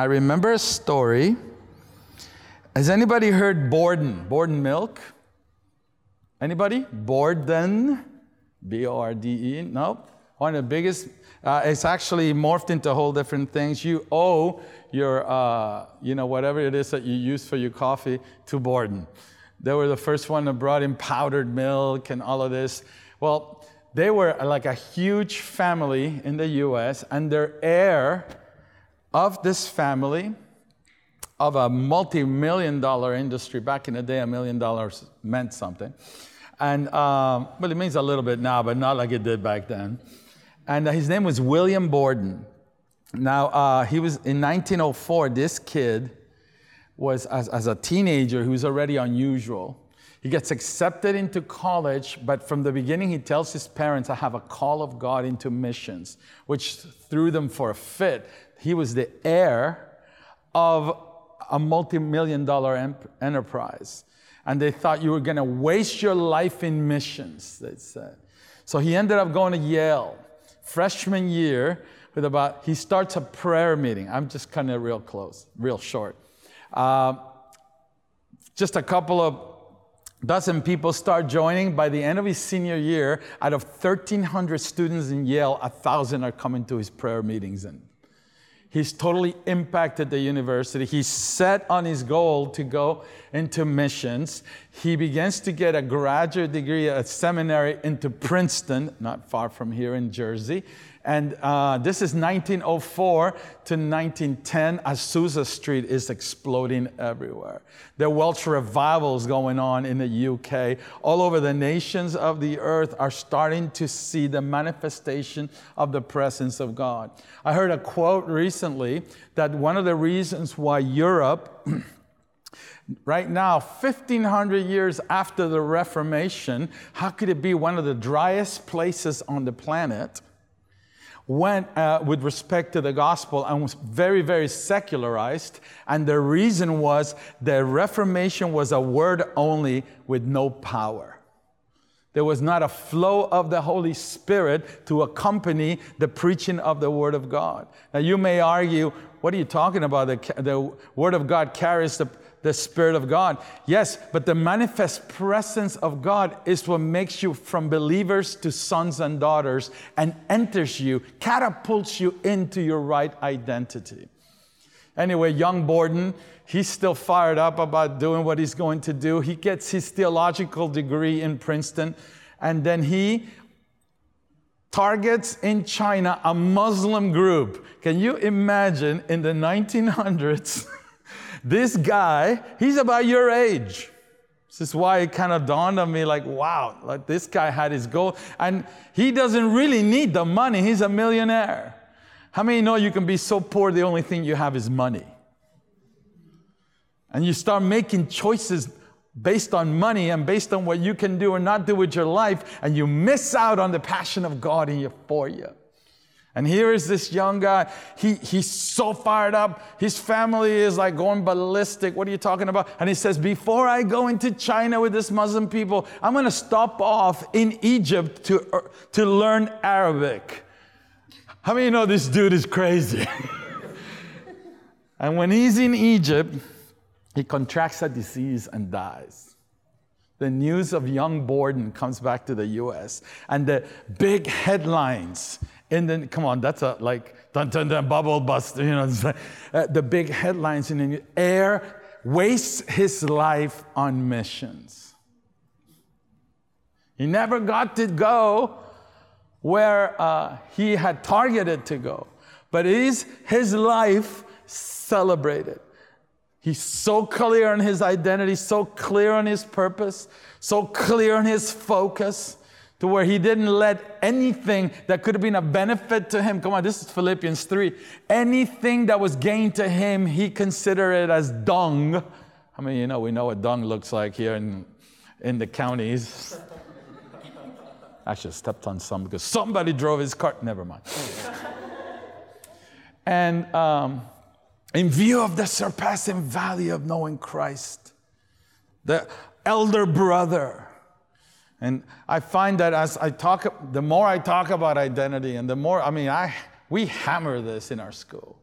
I remember a story. Has anybody heard Borden? Borden milk? Anybody? Borden? B O R D E? No? One of the biggest, uh, it's actually morphed into whole different things. You owe your, uh, you know, whatever it is that you use for your coffee to Borden. They were the first one that brought in powdered milk and all of this. Well, they were like a huge family in the US, and their heir of this family, of a multi million dollar industry, back in the day, a million dollars meant something. And, um, well, it means a little bit now, but not like it did back then. And uh, his name was William Borden. Now, uh, he was in 1904, this kid was, as, as a teenager, he was already unusual. He gets accepted into college, but from the beginning, he tells his parents, I have a call of God into missions, which threw them for a fit. He was the heir of a multi million dollar enterprise. And they thought you were going to waste your life in missions, they said. So he ended up going to Yale, freshman year, with about, he starts a prayer meeting. I'm just kind of real close, real short. Uh, just a couple of dozen people start joining. By the end of his senior year, out of 1,300 students in Yale, 1,000 are coming to his prayer meetings. And he's totally impacted the university. He's set on his goal to go into missions. He begins to get a graduate degree at seminary into Princeton, not far from here in Jersey. And uh, this is 1904 to 1910. Azusa Street is exploding everywhere. There are Welsh revivals going on in the UK. All over the nations of the earth are starting to see the manifestation of the presence of God. I heard a quote recently that one of the reasons why Europe Right now, 1500 years after the Reformation, how could it be one of the driest places on the planet? Went uh, with respect to the gospel and was very, very secularized. And the reason was the Reformation was a word only with no power. There was not a flow of the Holy Spirit to accompany the preaching of the Word of God. Now, you may argue, what are you talking about? The, the Word of God carries the, the Spirit of God. Yes, but the manifest presence of God is what makes you from believers to sons and daughters and enters you, catapults you into your right identity. Anyway, young Borden, he's still fired up about doing what he's going to do. He gets his theological degree in Princeton, and then he targets in China a Muslim group. Can you imagine in the 1900s? This guy, he's about your age. This is why it kind of dawned on me like, wow, like this guy had his goal. And he doesn't really need the money, he's a millionaire. How many know you can be so poor the only thing you have is money? And you start making choices based on money and based on what you can do or not do with your life, and you miss out on the passion of God in you for you. And here is this young guy. He, he's so fired up. His family is like going ballistic. What are you talking about? And he says, Before I go into China with this Muslim people, I'm going to stop off in Egypt to, uh, to learn Arabic. How many know this dude is crazy? and when he's in Egypt, he contracts a disease and dies. The news of young Borden comes back to the US, and the big headlines and then, come on, that's a like dun dun dun bubble bust, you know, uh, the big headlines in the heir wastes his life on missions. He never got to go where uh, he had targeted to go, but is his life celebrated? He's so clear on his identity, so clear on his purpose, so clear on his focus to where he didn't let anything that could have been a benefit to him come on this is philippians 3 anything that was gained to him he considered it as dung i mean you know we know what dung looks like here in, in the counties i should have stepped on some because somebody drove his cart. never mind and um, in view of the surpassing value of knowing christ the elder brother and I find that as I talk, the more I talk about identity and the more, I mean, I, we hammer this in our school.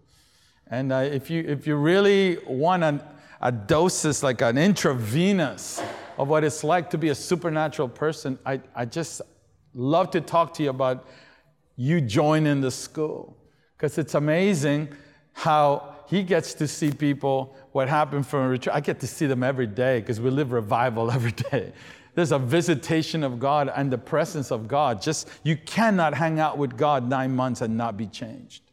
And uh, if, you, if you really want an, a doses, like an intravenous of what it's like to be a supernatural person, I, I just love to talk to you about you joining the school. Because it's amazing how he gets to see people, what happened from a retreat. I get to see them every day because we live revival every day. There's a visitation of God and the presence of God. Just, you cannot hang out with God nine months and not be changed.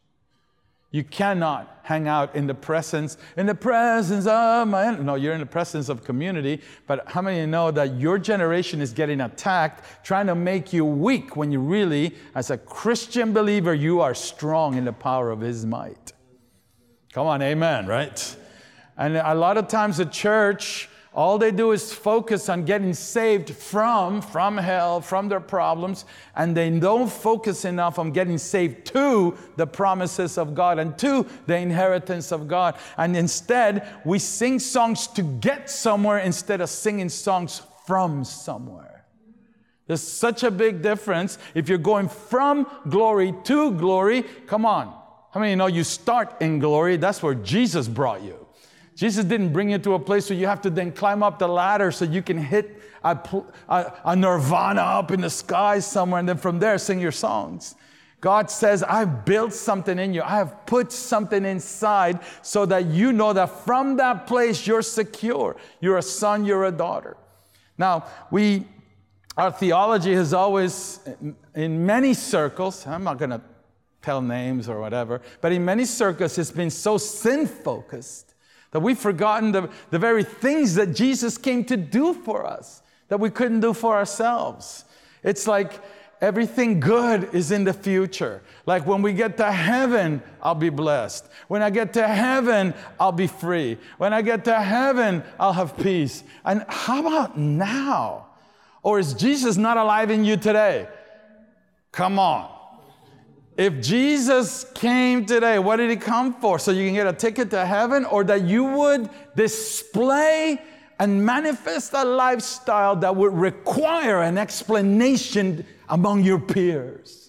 You cannot hang out in the presence, in the presence of my. No, you're in the presence of community. But how many know that your generation is getting attacked, trying to make you weak when you really, as a Christian believer, you are strong in the power of His might? Come on, amen, right? And a lot of times the church all they do is focus on getting saved from, from hell, from their problems, and they don't focus enough on getting saved to the promises of God and to the inheritance of God. And instead, we sing songs to get somewhere instead of singing songs from somewhere. There's such a big difference. If you're going from glory to glory, come on. How many know you start in glory? That's where Jesus brought you. Jesus didn't bring you to a place where you have to then climb up the ladder so you can hit a, a, a, nirvana up in the sky somewhere and then from there sing your songs. God says, I've built something in you. I have put something inside so that you know that from that place you're secure. You're a son, you're a daughter. Now, we, our theology has always, in many circles, I'm not going to tell names or whatever, but in many circles, it's been so sin focused that we've forgotten the, the very things that Jesus came to do for us that we couldn't do for ourselves. It's like everything good is in the future. Like when we get to heaven, I'll be blessed. When I get to heaven, I'll be free. When I get to heaven, I'll have peace. And how about now? Or is Jesus not alive in you today? Come on. If Jesus came today, what did he come for? So you can get a ticket to heaven or that you would display and manifest a lifestyle that would require an explanation among your peers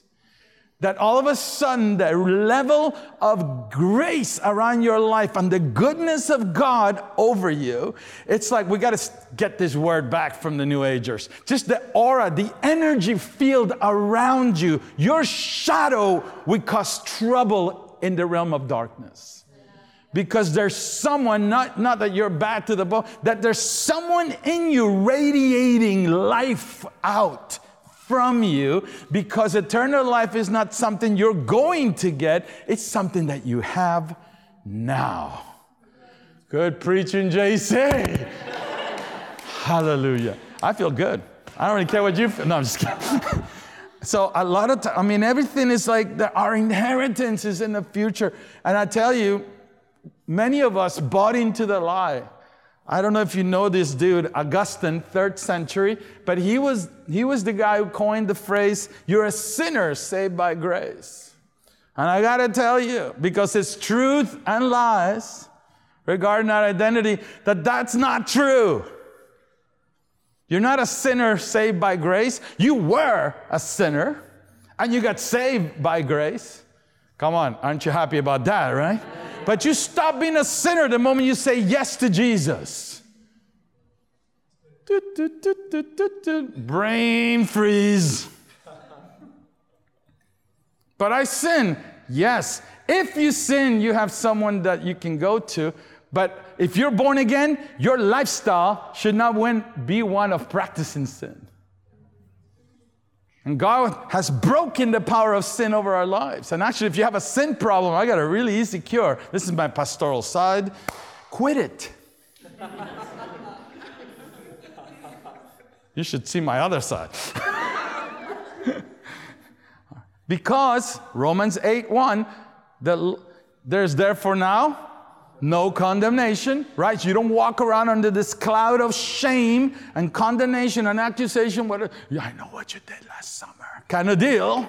that all of a sudden the level of grace around your life and the goodness of God over you, it's like we got to get this word back from the New Agers. Just the aura, the energy field around you, your shadow would cause trouble in the realm of darkness. Because there's someone, not, not that you're bad to the bone, that there's someone in you radiating life out from you because eternal life is not something you're going to get, it's something that you have now. Good preaching, JC. Hallelujah. I feel good. I don't really care what you feel. No, I'm just kidding. so a lot of time, I mean, everything is like the, our inheritance is in the future. And I tell you, many of us bought into the lie I don't know if you know this dude, Augustine, third century, but he was, he was the guy who coined the phrase, You're a sinner saved by grace. And I gotta tell you, because it's truth and lies regarding our identity, that that's not true. You're not a sinner saved by grace. You were a sinner and you got saved by grace. Come on, aren't you happy about that, right? But you stop being a sinner the moment you say yes to Jesus. Brain freeze. But I sin. Yes. If you sin, you have someone that you can go to. But if you're born again, your lifestyle should not win, be one of practicing sin. And God has broken the power of sin over our lives. And actually, if you have a sin problem, I got a really easy cure. This is my pastoral side. Quit it. you should see my other side. because Romans 8 1, the, there's therefore now no condemnation, right? You don't walk around under this cloud of shame and condemnation and accusation. What, I know what you did last summer, kind of deal.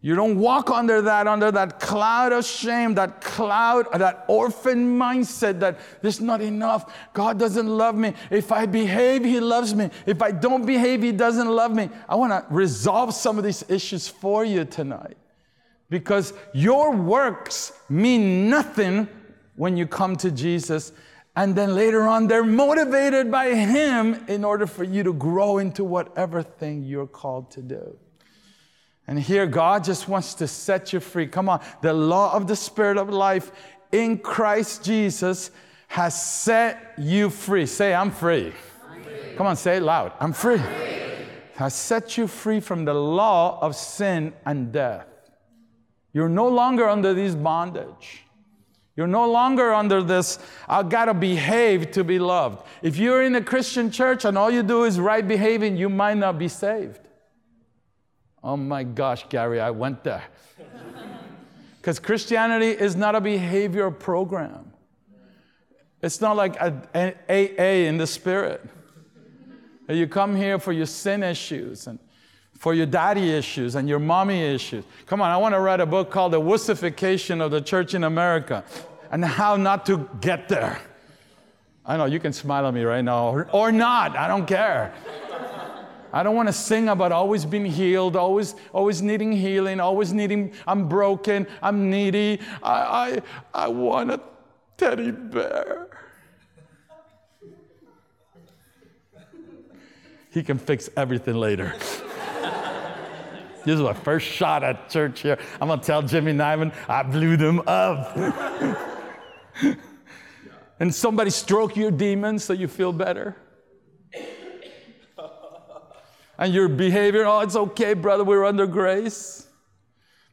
You don't walk under that, under that cloud of shame, that cloud, that orphan mindset that there's not enough. God doesn't love me. If I behave, He loves me. If I don't behave, He doesn't love me. I want to resolve some of these issues for you tonight. Because your works mean nothing when you come to Jesus. And then later on, they're motivated by Him in order for you to grow into whatever thing you're called to do. And here, God just wants to set you free. Come on. The law of the Spirit of life in Christ Jesus has set you free. Say, I'm free. Free. Come on, say it loud. I'm free. I'm free. Has set you free from the law of sin and death. You're no longer under this bondage. You're no longer under this, I gotta behave to be loved. If you're in a Christian church and all you do is right behaving, you might not be saved. Oh my gosh, Gary, I went there. Because Christianity is not a behavior program. It's not like an AA in the spirit. You come here for your sin issues and for your daddy issues and your mommy issues. Come on, I want to write a book called The Wussification of the Church in America and how not to get there. I know you can smile at me right now, or, or not, I don't care. I don't want to sing about always being healed, always, always needing healing, always needing, I'm broken, I'm needy. I, I, I want a teddy bear. He can fix everything later. This is my first shot at church here. I'm going to tell Jimmy Nyman, I blew them up. and somebody stroke your demons so you feel better. and your behavior, oh, it's okay, brother, we're under grace.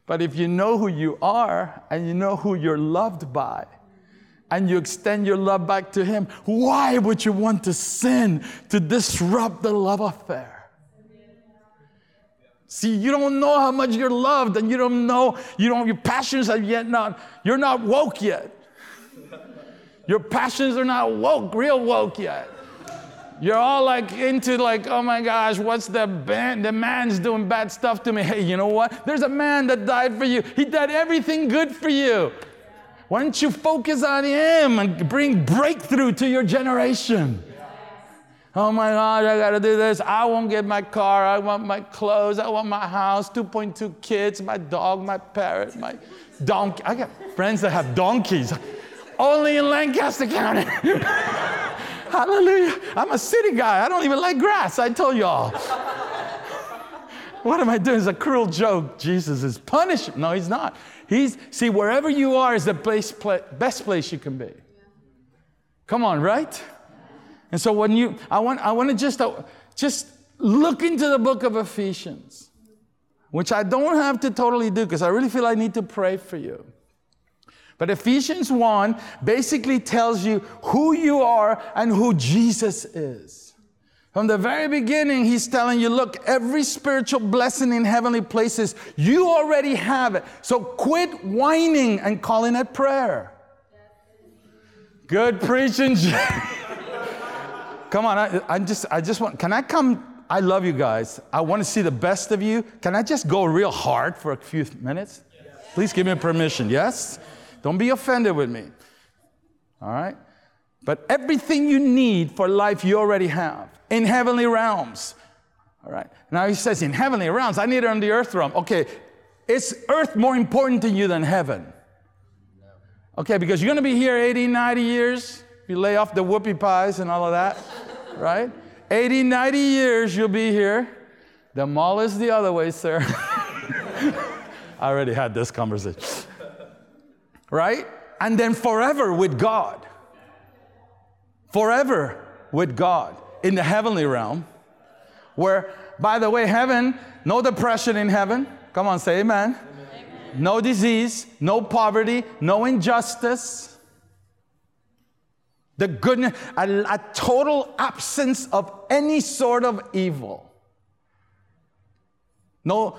But if you know who you are and you know who you're loved by, and you extend your love back to Him, why would you want to sin to disrupt the love affair? See, you don't know how much you're loved, and you don't know, you don't, your passions are yet not, you're not woke yet. Your passions are not woke, real woke yet. You're all like into like, oh my gosh, what's the band? The man's doing bad stuff to me. Hey, you know what? There's a man that died for you. He did everything good for you. Why don't you focus on him and bring breakthrough to your generation? Oh my God, I gotta do this. I won't get my car. I want my clothes. I want my house. 2.2 kids, my dog, my parrot, my donkey. I got friends that have donkeys. Only in Lancaster County. Hallelujah. I'm a city guy. I don't even like grass. I told y'all. what am I doing? It's a cruel joke. Jesus is punishing. No, he's not. He's, see, wherever you are is the best place you can be. Come on, right? And so when you, I want, I want to just, uh, just look into the book of Ephesians, which I don't have to totally do because I really feel I need to pray for you. But Ephesians 1 basically tells you who you are and who Jesus is. From the very beginning, he's telling you, look, every spiritual blessing in heavenly places, you already have it. So quit whining and calling it prayer. Good preaching. Come on, I, I just, I just want, can I come? I love you guys. I want to see the best of you. Can I just go real hard for a few minutes? Please give me permission, yes? Don't be offended with me. All right? But everything you need for life, you already have in heavenly realms. All right? Now he says, in heavenly realms, I need it on the earth realm. Okay, is earth more important to you than heaven? Okay, because you're going to be here 80, 90 years. You lay off the whoopie pies and all of that, right? 80, 90 years you'll be here. The mall is the other way, sir. I already had this conversation. Right? And then forever with God. Forever with God in the heavenly realm. Where, by the way, heaven, no depression in heaven. Come on, say amen. amen. No disease, no poverty, no injustice the goodness, a, a total absence of any sort of evil. No,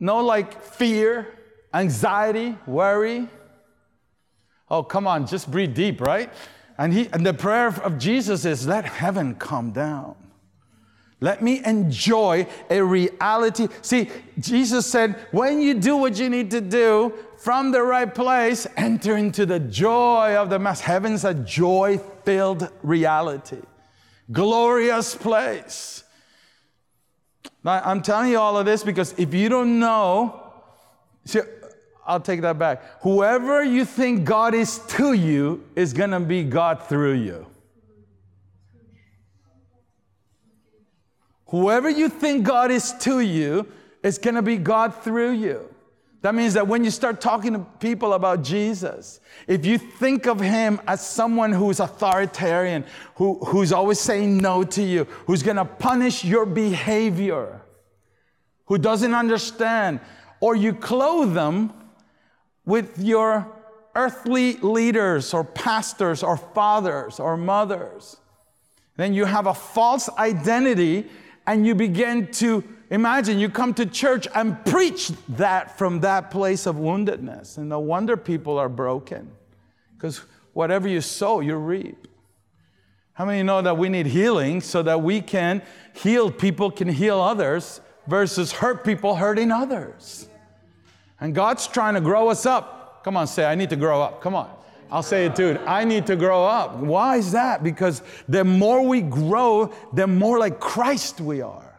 no like fear, anxiety, worry. Oh, come on, just breathe deep, right? And, he, and the prayer of Jesus is let heaven come down. Let me enjoy a reality. See, Jesus said, when you do what you need to do from the right place, enter into the joy of the Mass. Heaven's a joy filled reality, glorious place. Now, I'm telling you all of this because if you don't know, see, I'll take that back. Whoever you think God is to you is going to be God through you. Whoever you think God is to you is going to be God through you. That means that when you start talking to people about Jesus, if you think of him as someone who's authoritarian, who, who's always saying no to you, who's to punish your behavior, who doesn't understand, or you clothe them with your earthly leaders or pastors or fathers or mothers, then you have a false identity and you begin to imagine you come to church and preach that from that place of woundedness. And no wonder people are broken because whatever you sow, you reap. How many know that we need healing so that we can heal people, can heal others versus hurt people hurting others? And God's trying to grow us up. Come on, say, I need to grow up. Come on. I'll say it too. I need to grow up. Why is that? Because the more we grow, the more like Christ we are.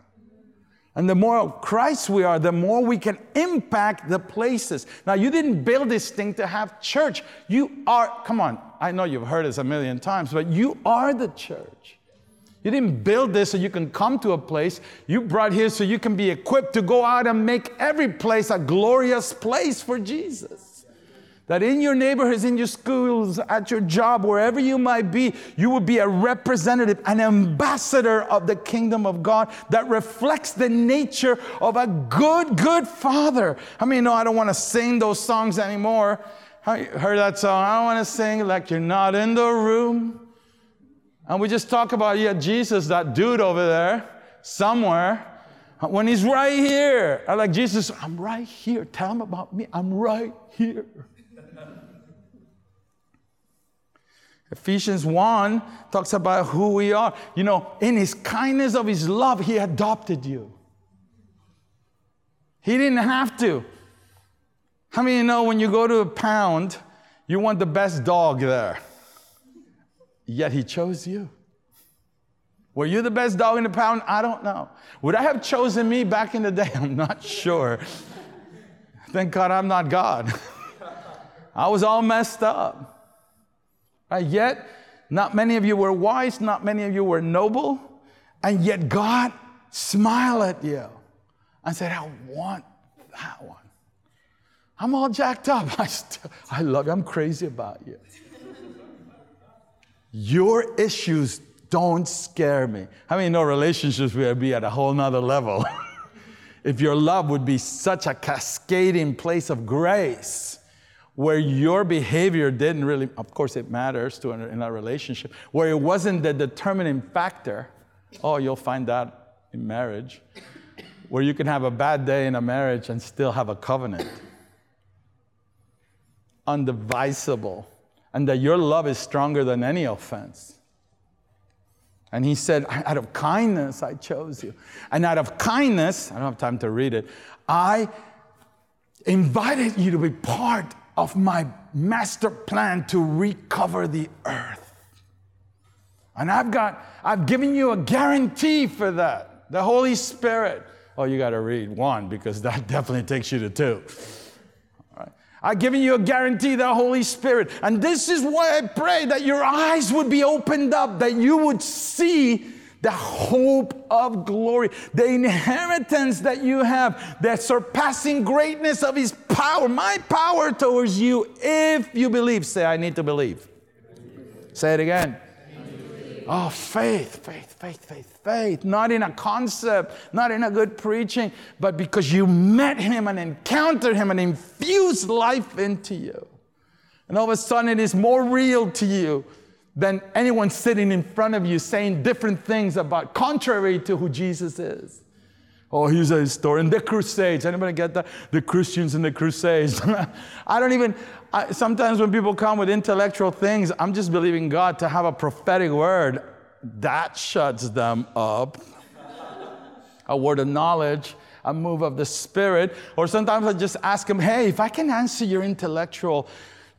And the more Christ we are, the more we can impact the places. Now, you didn't build this thing to have church. You are, come on, I know you've heard this a million times, but you are the church. You didn't build this so you can come to a place. You brought here so you can be equipped to go out and make every place a glorious place for Jesus. That in your neighborhoods, in your schools, at your job, wherever you might be, you will be a representative, an ambassador of the kingdom of God that reflects the nature of a good, good father. I mean, no, I don't want to sing those songs anymore. I heard that song. I don't want to sing like you're not in the room. And we just talk about, yeah, Jesus, that dude over there, somewhere, when he's right here. I like Jesus, I'm right here. Tell him about me. I'm right here. Ephesians 1 talks about who we are. You know, in his kindness of his love, he adopted you. He didn't have to. How many you know when you go to a pound, you want the best dog there? Yet he chose you. Were you the best dog in the pound? I don't know. Would I have chosen me back in the day? I'm not sure. Thank God I'm not God. I was all messed up. And yet, not many of you were wise, not many of you were noble, and yet God smiled at you and said, I want that one. I'm all jacked up. I, still, I love you. I'm crazy about you. Your issues don't scare me. How many know relationships would be at a whole nother level? if your love would be such a cascading place of grace where your behavior didn't really, of course, it matters to in a relationship, where it wasn't the determining factor. Oh, you'll find that in marriage, where you can have a bad day in a marriage and still have a covenant. Undivisible. And that your love is stronger than any offense. And he said, Out of kindness, I chose you. And out of kindness, I don't have time to read it, I invited you to be part of my master plan to recover the earth. And I've got, I've given you a guarantee for that. The Holy Spirit. Oh, you got to read one because that definitely takes you to two. All right. I've given you a guarantee, the Holy Spirit. And this is why I pray that your eyes would be opened up, that you would see the hope of glory, the inheritance that you have, the surpassing greatness of His power, my power towards you, if you believe. Say, I need to believe. Say it again. Oh, faith, faith, faith, faith, faith. Not in a concept, not in a good preaching, but because you met Him and encountered Him and infused life into you. And all of a sudden it is more real to you than anyone sitting in front of you saying different things about contrary to who Jesus is. Oh, here's a historian. The Crusades, anybody get that? The Christians in the Crusades. I don't even, I, sometimes when people come with intellectual things, I'm just believing God to have a prophetic word. That shuts them up. a word of knowledge, a move of the Spirit. Or sometimes I just ask them, hey, if I can answer your intellectual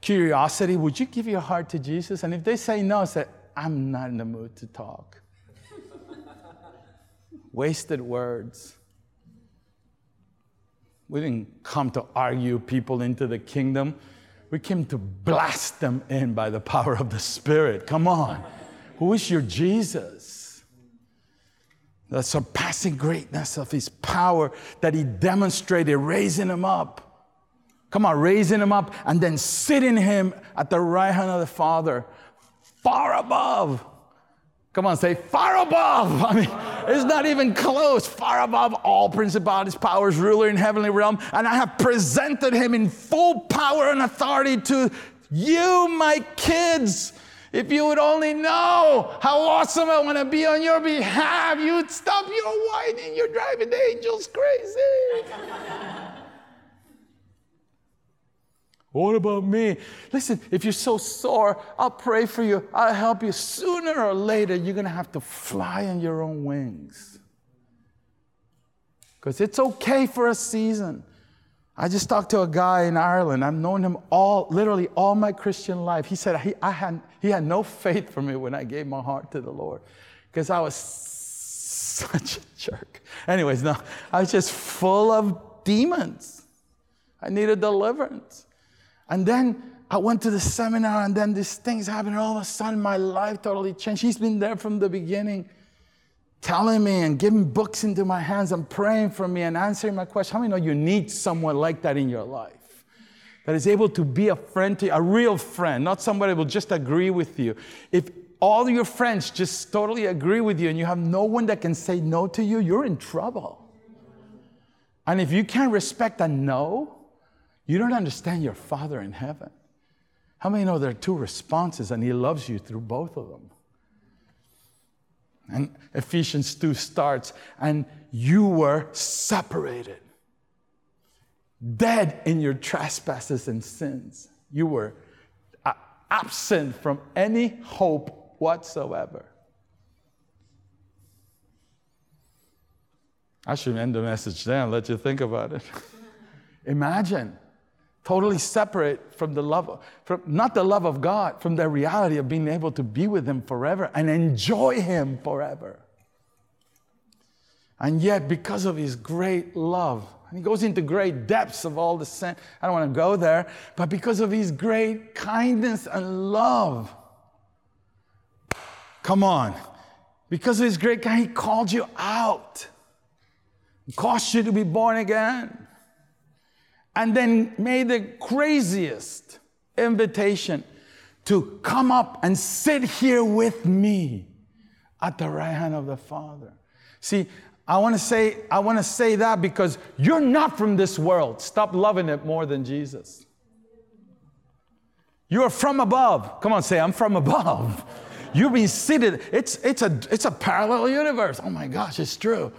curiosity, would you give your heart to Jesus? And if they say no, say, I'm not in the mood to talk. Wasted words. We didn't come to argue people into the kingdom. We came to blast them in by the power of the Spirit. Come on. Who is your Jesus? The surpassing greatness of his power that he demonstrated, raising him up. Come on, raising him up and then sitting him at the right hand of the Father, far above Come on, say far above. I mean, it's not even close. Far above all principalities, powers, ruler in heavenly realm. And I have presented him in full power and authority to you, my kids. If you would only know how awesome I want to be on your behalf, you'd stop your whining. You're driving the angels crazy. What about me? Listen, if you're so sore, I'll pray for you. I'll help you. Sooner or later, you're going to have to fly on your own wings. Because it's okay for a season. I just talked to a guy in Ireland. I've known him all, literally all my Christian life. He said he, I had, he had no faith for me when I gave my heart to the Lord because I was such a jerk. Anyways, no, I was just full of demons. I needed deliverance. And then I went to the seminar, and then these things happened, all of a sudden my life totally changed. He's been there from the beginning, telling me and giving books into my hands and praying for me and answering my questions. How many know you need someone like that in your life? That is able to be a friend to you, a real friend, not somebody who will just agree with you. If all your friends just totally agree with you and you have no one that can say no to you, you're in trouble. And if you can't respect a no, you don't understand your Father in heaven. How many know there are two responses and He loves you through both of them? And Ephesians 2 starts, and you were separated, dead in your trespasses and sins. You were uh, absent from any hope whatsoever. I should end the message there and let you think about it. Imagine totally separate from the love, from, not the love of God, from the reality of being able to be with Him forever and enjoy Him forever. And yet, because of His great love, and He goes into great depths of all the sin, I don't want to go there, but because of His great kindness and love, come on, because of His great kindness, He called you out, He caused you to be born again and then made the craziest invitation to come up and sit here with me at the right hand of the Father. See, I want to say I want to say that because you're not from this world. Stop loving it more than Jesus. You are from above. Come on, say I'm from above. You've been seated. It's it's a it's a parallel universe. Oh my gosh, it's true.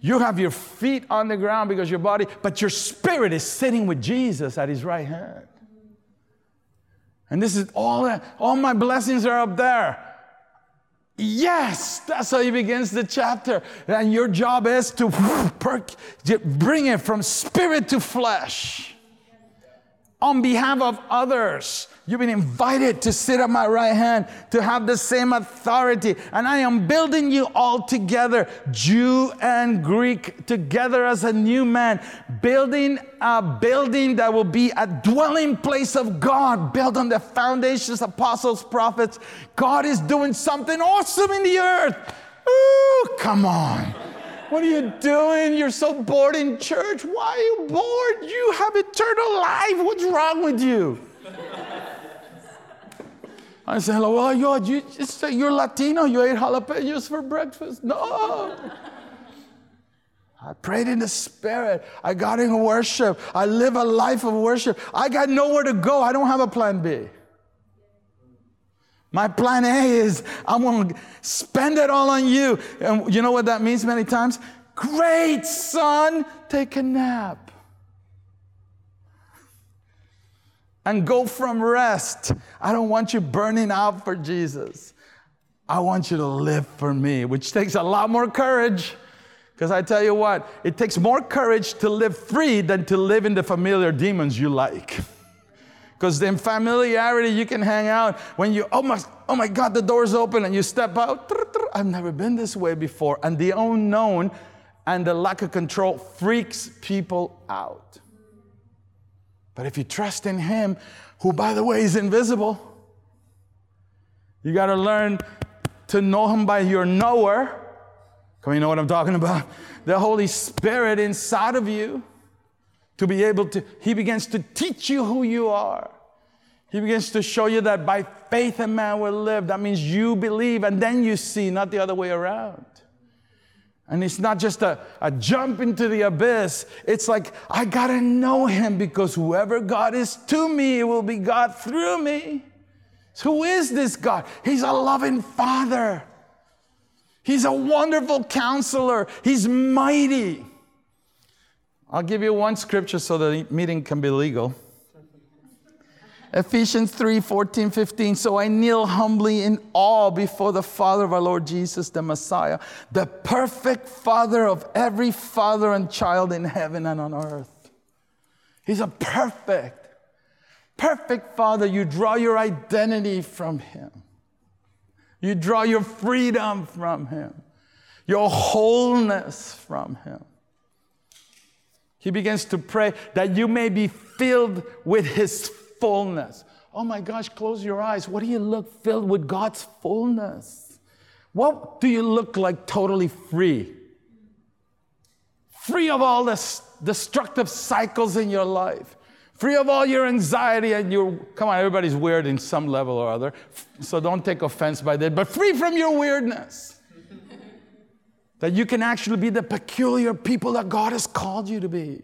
You have your feet on the ground because your body, but your spirit is sitting with Jesus at his right hand. And this is all that, all my blessings are up there. Yes, that's how he begins the chapter. And your job is to bring it from spirit to flesh on behalf of others. You've been invited to sit at my right hand, to have the same authority. And I am building you all together, Jew and Greek, together as a new man, building a building that will be a dwelling place of God, built on the foundations, apostles, prophets. God is doing something awesome in the earth. Ooh, come on. What are you doing? You're so bored in church. Why are you bored? You have eternal life. What's wrong with you? I said, well, you, you, uh, you're Latino. You ate jalapenos for breakfast. No. I prayed in the spirit. I got in worship. I live a life of worship. I got nowhere to go. I don't have a plan B. My plan A is I'm going to spend it all on you. And you know what that means many times? Great, son, take a nap. And go from rest. I don't want you burning out for Jesus. I want you to live for me, which takes a lot more courage. Because I tell you what, it takes more courage to live free than to live in the familiar demons you like. Because in familiarity, you can hang out when you, oh my, oh my God, the door's open and you step out. I've never been this way before. And the unknown and the lack of control freaks people out. But if you trust in Him, who, by the way, is invisible, you got to learn to know Him by your knower. Come you know what I'm talking about? The Holy Spirit inside of you to be able to, He begins to teach you who you are. He begins to show you that by faith a man will live. That means you believe and then you see, not the other way around. And it's not just a, a jump into the abyss. It's like, I gotta know him because whoever God is to me it will be God through me. So who is this God? He's a loving Father. He's a wonderful counselor. He's mighty. I'll give you one scripture so the meeting can be legal. Ephesians 3 14, 15. So I kneel humbly in awe before the Father of our Lord Jesus, the Messiah, the perfect Father of every father and child in heaven and on earth. He's a perfect, perfect Father. You draw your identity from Him, you draw your freedom from Him, your wholeness from Him. He begins to pray that you may be filled with His fullness. Oh my gosh, close your eyes. What do you look filled with God's fullness? What do you look like totally free? Free of all the destructive cycles in your life. Free of all your anxiety and your, come on, everybody's weird in some level or other. So don't take offense by that, but free from your weirdness. That you can actually be the peculiar people that God has called you to be.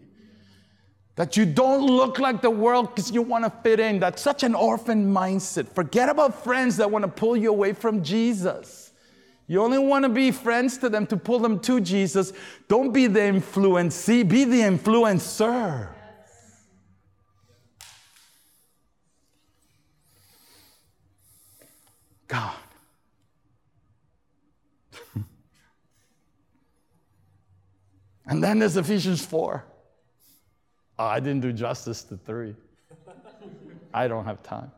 That you don't look like the world because you want to fit in. That's such an orphan mindset. Forget about friends that want to pull you away from Jesus. You only want to be friends to them to pull them to Jesus. Don't be the influencee, be the influencer. God. And then there's Ephesians 4. Oh, I didn't do justice to three. I don't have time.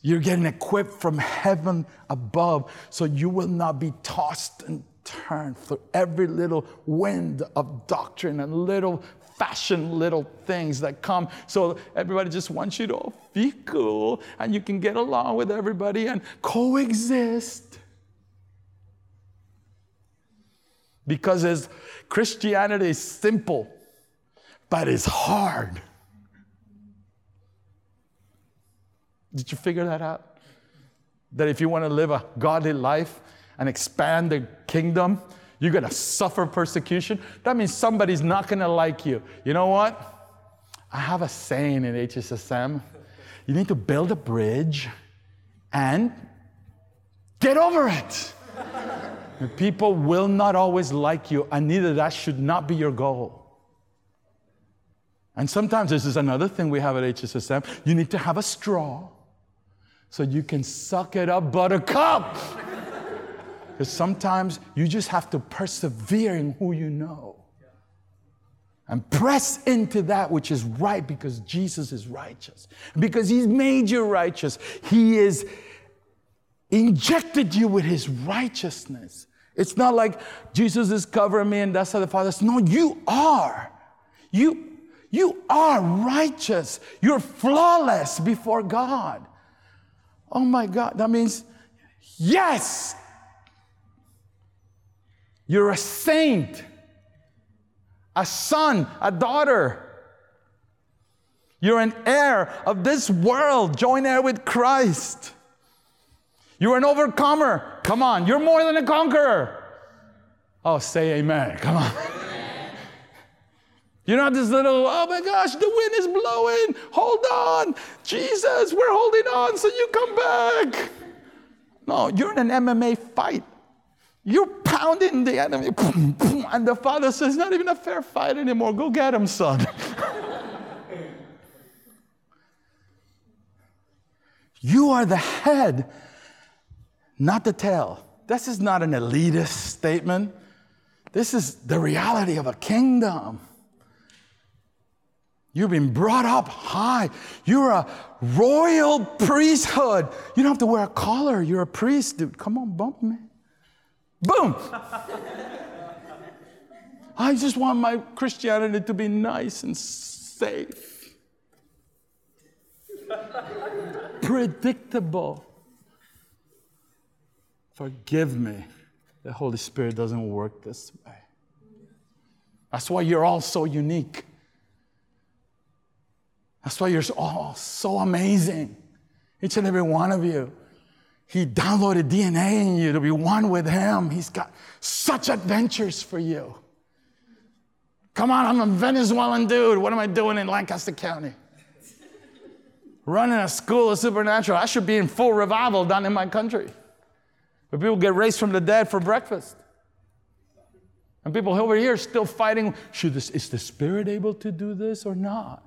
You're getting equipped from heaven above so you will not be tossed and turned for every little wind of doctrine and little fashion little things that come. So everybody just wants you to be cool and you can get along with everybody and coexist. Because as Christianity is simple, but it's hard. Did you figure that out? That if you want to live a godly life and expand the kingdom, you're going to suffer persecution. That means somebody's not going to like you. You know what? I have a saying in HSSM you need to build a bridge and get over it. People will not always like you, and neither that should not be your goal. And sometimes this is another thing we have at HSSM. You need to have a straw so you can suck it up, buttercup. Because sometimes you just have to persevere in who you know and press into that which is right because Jesus is righteous. Because He's made you righteous, He is injected you with His righteousness. It's not like Jesus is covering me and that's how the Father says, No, you are. You you are righteous. You're flawless before God. Oh my God, that means, yes, you're a saint, a son, a daughter. You're an heir of this world, joint heir with Christ. You're an overcomer. Come on, you're more than a conqueror. Oh, say amen. Come on. You're not this little, oh my gosh, the wind is blowing. Hold on. Jesus, we're holding on so you come back. No, you're in an MMA fight. You're pounding the enemy. And the father says, not even a fair fight anymore. Go get him, son. you are the head, not to tell. This is not an elitist statement. This is the reality of a kingdom. You've been brought up high. You're a royal priesthood. You don't have to wear a collar. You're a priest, dude. Come on, bump me. Boom. I just want my Christianity to be nice and safe, predictable. Forgive me. The Holy Spirit doesn't work this way. That's why you're all so unique. That's why you're all so amazing. Each and every one of you. He downloaded DNA in you to be one with Him. He's got such adventures for you. Come on, I'm a Venezuelan dude. What am I doing in Lancaster County? Running a school of supernatural. I should be in full revival down in my country. But people get raised from the dead for breakfast. And people over here still fighting should this, is the Spirit able to do this or not?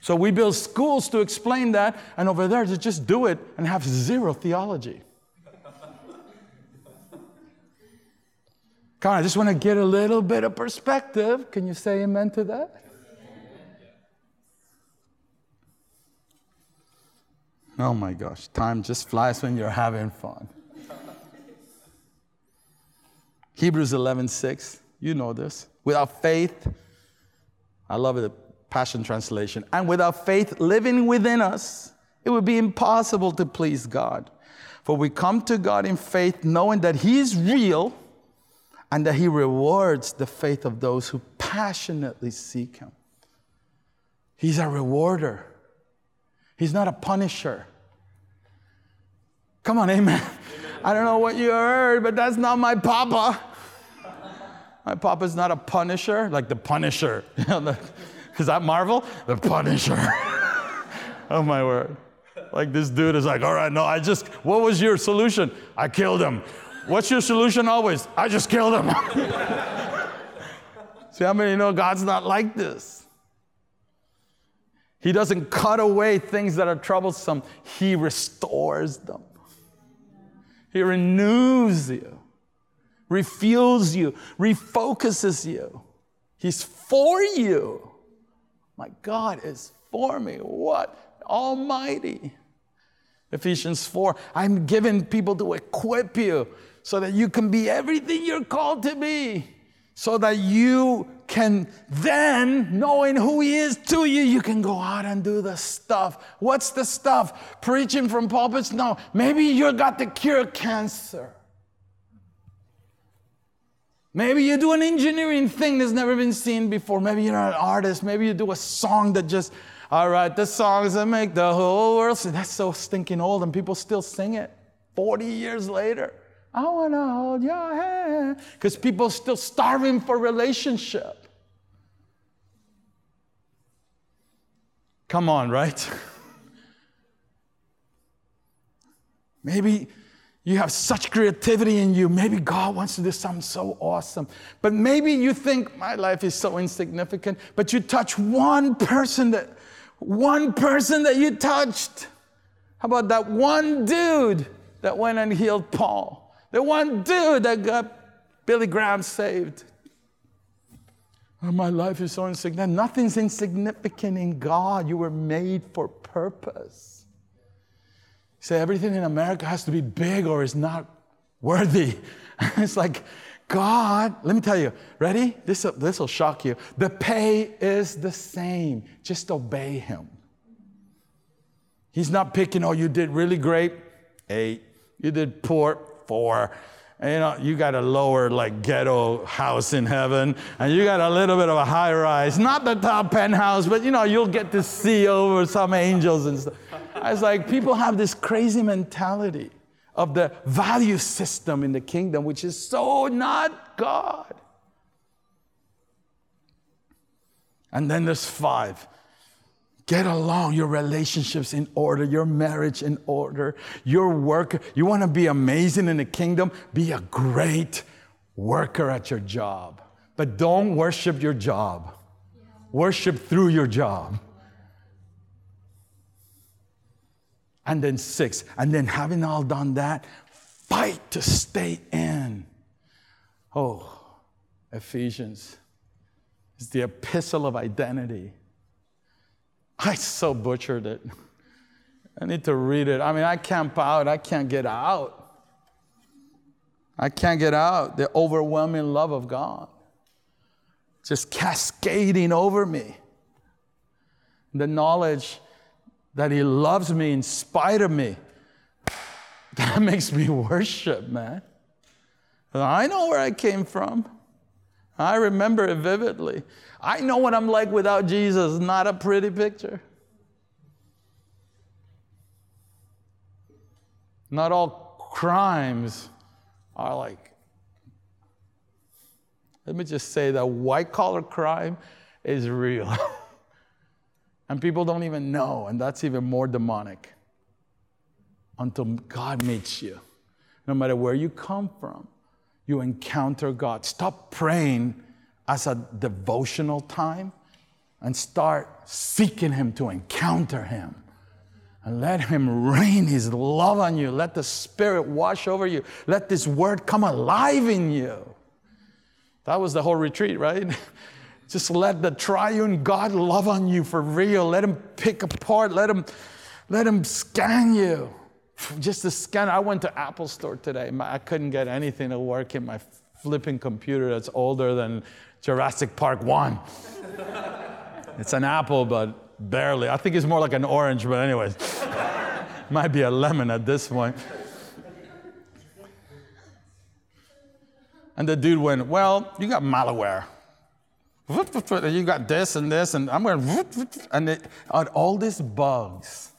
So we build schools to explain that, and over there to just do it and have zero theology. On, I just want to get a little bit of perspective. Can you say amen to that? Oh my gosh, time just flies when you're having fun. Hebrews 11:6, you know this. Without faith, I love it, the Passion Translation. And without faith living within us, it would be impossible to please God. For we come to God in faith, knowing that He is real and that He rewards the faith of those who passionately seek Him. He's a rewarder, He's not a punisher. Come on, amen. amen. I don't know what you heard, but that's not my papa. My papa's not a punisher, like the punisher. Is that Marvel? The punisher. oh my word. Like this dude is like, all right, no, I just, what was your solution? I killed him. What's your solution always? I just killed him. See how many know God's not like this? He doesn't cut away things that are troublesome, He restores them. He renews you, refuels you, refocuses you. He's for you. My God is for me. What? Almighty. Ephesians 4 I'm giving people to equip you so that you can be everything you're called to be. So that you can then, knowing who He is to you, you can go out and do the stuff. What's the stuff? Preaching from pulpits? No. Maybe you got to cure cancer. Maybe you do an engineering thing that's never been seen before. Maybe you're an artist. Maybe you do a song that just, all right, the songs that make the whole world sing. That's so stinking old, and people still sing it 40 years later. I want to hold your hand. Because people are still starving for relationship. Come on, right? Maybe you have such creativity in you. Maybe God wants to do something so awesome. But maybe you think my life is so insignificant, but you touch one person that one person that you touched. How about that one dude that went and healed Paul? The one dude that got Billy Graham saved. Oh, my life is so insignificant. Nothing's insignificant in God. You were made for purpose. You say everything in America has to be big or is not worthy. it's like, God, let me tell you, ready? This will shock you. The pay is the same. Just obey Him. He's not picking, oh, you did really great, eight. You did poor, for. And, you know, you got a lower, like, ghetto house in heaven, and you got a little bit of a high rise. Not the top penthouse, but, you know, you'll get to see over some angels and stuff. I was like, people have this crazy mentality of the value system in the kingdom, which is so not God. And then there's five Get along, your relationships in order, your marriage in order, your work. You want to be amazing in the kingdom? Be a great worker at your job. But don't worship your job, worship through your job. And then six, and then having all done that, fight to stay in. Oh, Ephesians is the epistle of identity. I so butchered it. I need to read it. I mean, I camp out, I can't get out. I can't get out the overwhelming love of God just cascading over me. The knowledge that He loves me in spite of me. That makes me worship, man. I know where I came from. I remember it vividly. I know what I'm like without Jesus, not a pretty picture. Not all crimes are like. Let me just say that white collar crime is real. and people don't even know, and that's even more demonic until God meets you. No matter where you come from, you encounter God. Stop praying as a devotional time and start seeking Him to encounter Him. And let Him rain His love on you. Let the Spirit wash over you. Let this word come alive in you. That was the whole retreat, right? Just let the triune God love on you for real. Let Him pick apart. Let Him, let Him scan you. Just to scan. I went to Apple Store today. I couldn't get anything to work in my flipping computer that's older than Jurassic Park 1. it's an apple, but barely. I think it's more like an orange, but anyways. Might be a lemon at this point. And the dude went, Well, you got malware. You got this and this, and I'm going, and it, all these bugs.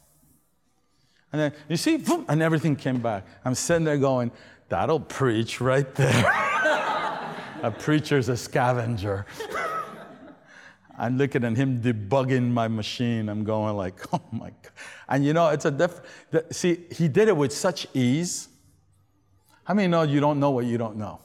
And then you see, boom, and everything came back. I'm sitting there going, That'll preach right there. a preacher's a scavenger. I'm looking at him debugging my machine. I'm going like, oh my God. And you know, it's a diff. See, he did it with such ease. How many know you don't know what you don't know?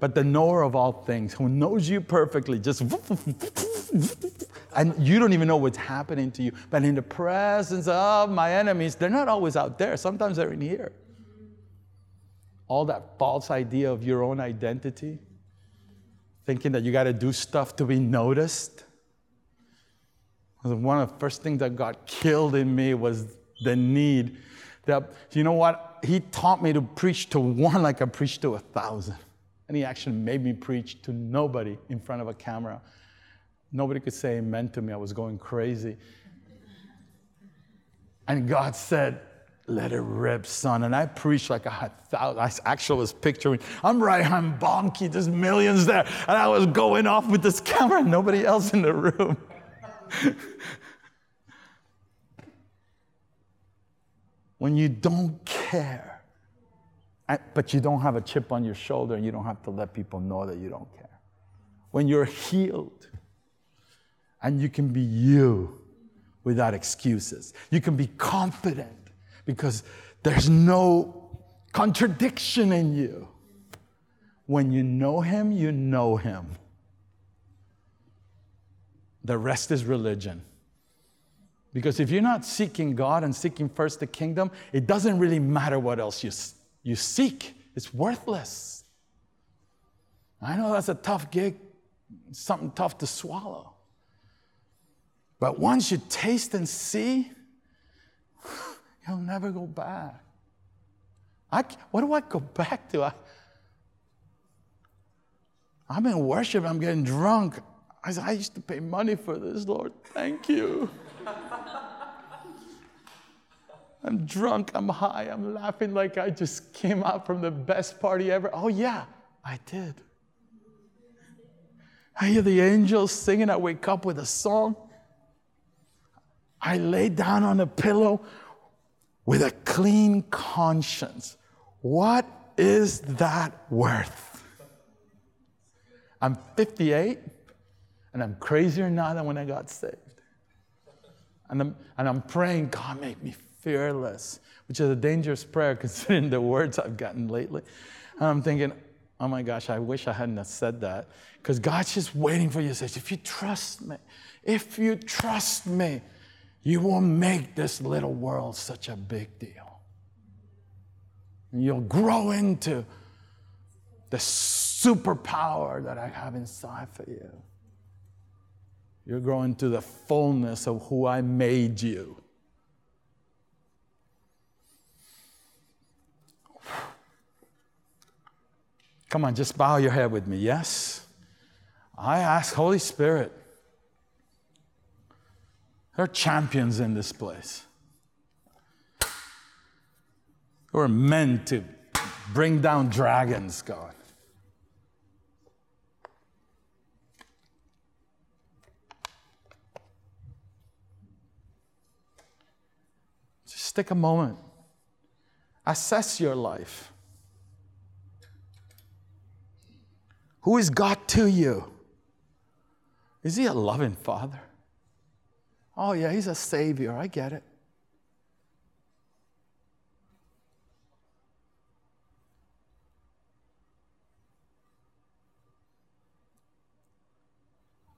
But the knower of all things, who knows you perfectly, just and you don't even know what's happening to you. But in the presence of my enemies, they're not always out there. Sometimes they're in here. All that false idea of your own identity thinking that you got to do stuff to be noticed. One of the first things that got killed in me was the need that, you know what? He taught me to preach to one like I preached to a thousand. And he actually made me preach to nobody in front of a camera. Nobody could say amen to me. I was going crazy. And God said, let it rip, son. And I preached like I had thousands. I actually was picturing, I'm right, I'm bonky, there's millions there. And I was going off with this camera nobody else in the room. when you don't care, but you don't have a chip on your shoulder and you don't have to let people know that you don't care. When you're healed and you can be you without excuses, you can be confident because there's no contradiction in you. When you know Him, you know Him. The rest is religion. Because if you're not seeking God and seeking first the kingdom, it doesn't really matter what else you, you seek, it's worthless. I know that's a tough gig, something tough to swallow. But once you taste and see, you'll never go back. I, what do I go back to? I, I'm in worship, I'm getting drunk. I I used to pay money for this, Lord. Thank you. I'm drunk, I'm high, I'm laughing like I just came out from the best party ever. Oh, yeah, I did. I hear the angels singing, I wake up with a song. I lay down on a pillow with a clean conscience. What is that worth? I'm 58 and I'm crazier now than when I got saved. And I'm, and I'm praying, God, make me fearless, which is a dangerous prayer considering the words I've gotten lately. And I'm thinking, oh my gosh, I wish I hadn't said that. Because God's just waiting for you to say, if you trust me, if you trust me, you will make this little world such a big deal. You'll grow into the superpower that I have inside for you. You're growing to the fullness of who I made you. Come on, just bow your head with me. Yes? I ask, Holy Spirit, there are champions in this place. We're meant to bring down dragons, God. Just take a moment, assess your life. Who is God to you? Is He a loving Father? Oh, yeah, He's a Savior. I get it.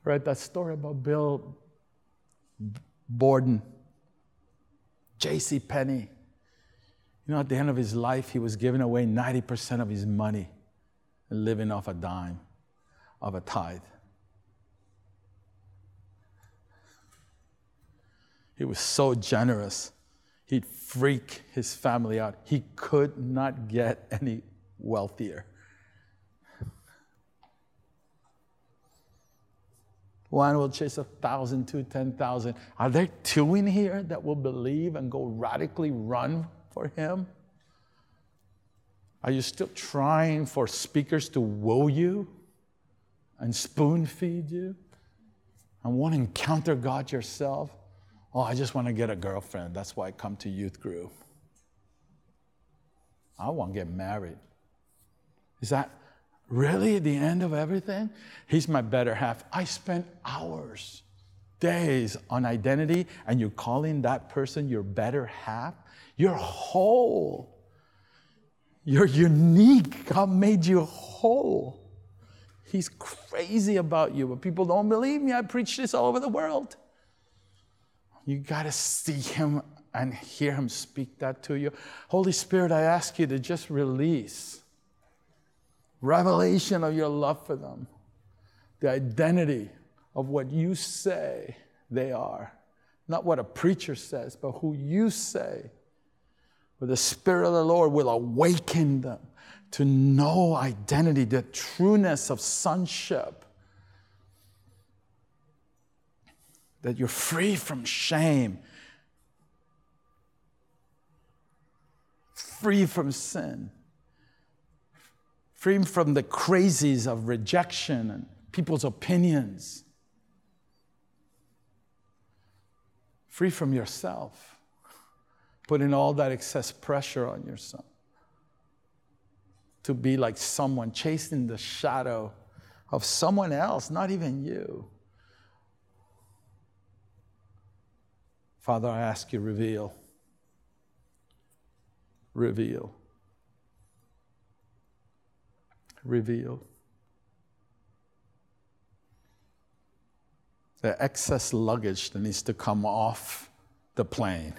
read that story about Bill Borden, J.C. Penney. You know, at the end of his life, he was giving away 90% of his money and living off a dime of a tithe. He was so generous. He'd freak his family out. He could not get any wealthier. One will chase a thousand, two, ten thousand. Are there two in here that will believe and go radically run for him? Are you still trying for speakers to woo you and spoon feed you and want to encounter God yourself? Oh, I just want to get a girlfriend. That's why I come to youth group. I want to get married. Is that Really? The end of everything? He's my better half. I spent hours, days on identity, and you're calling that person your better half? You're whole. You're unique. God made you whole. He's crazy about you, but people don't believe me. I preach this all over the world. You got to see him and hear him speak that to you. Holy Spirit, I ask you to just release revelation of your love for them, the identity of what you say they are. Not what a preacher says, but who you say. Where the Spirit of the Lord will awaken them to know identity, the trueness of sonship. That you're free from shame, free from sin free from the crazies of rejection and people's opinions, free from yourself, putting all that excess pressure on yourself to be like someone chasing the shadow of someone else, not even you. Father, I ask you, reveal. Reveal. Reveal. The excess luggage that needs to come off the plane.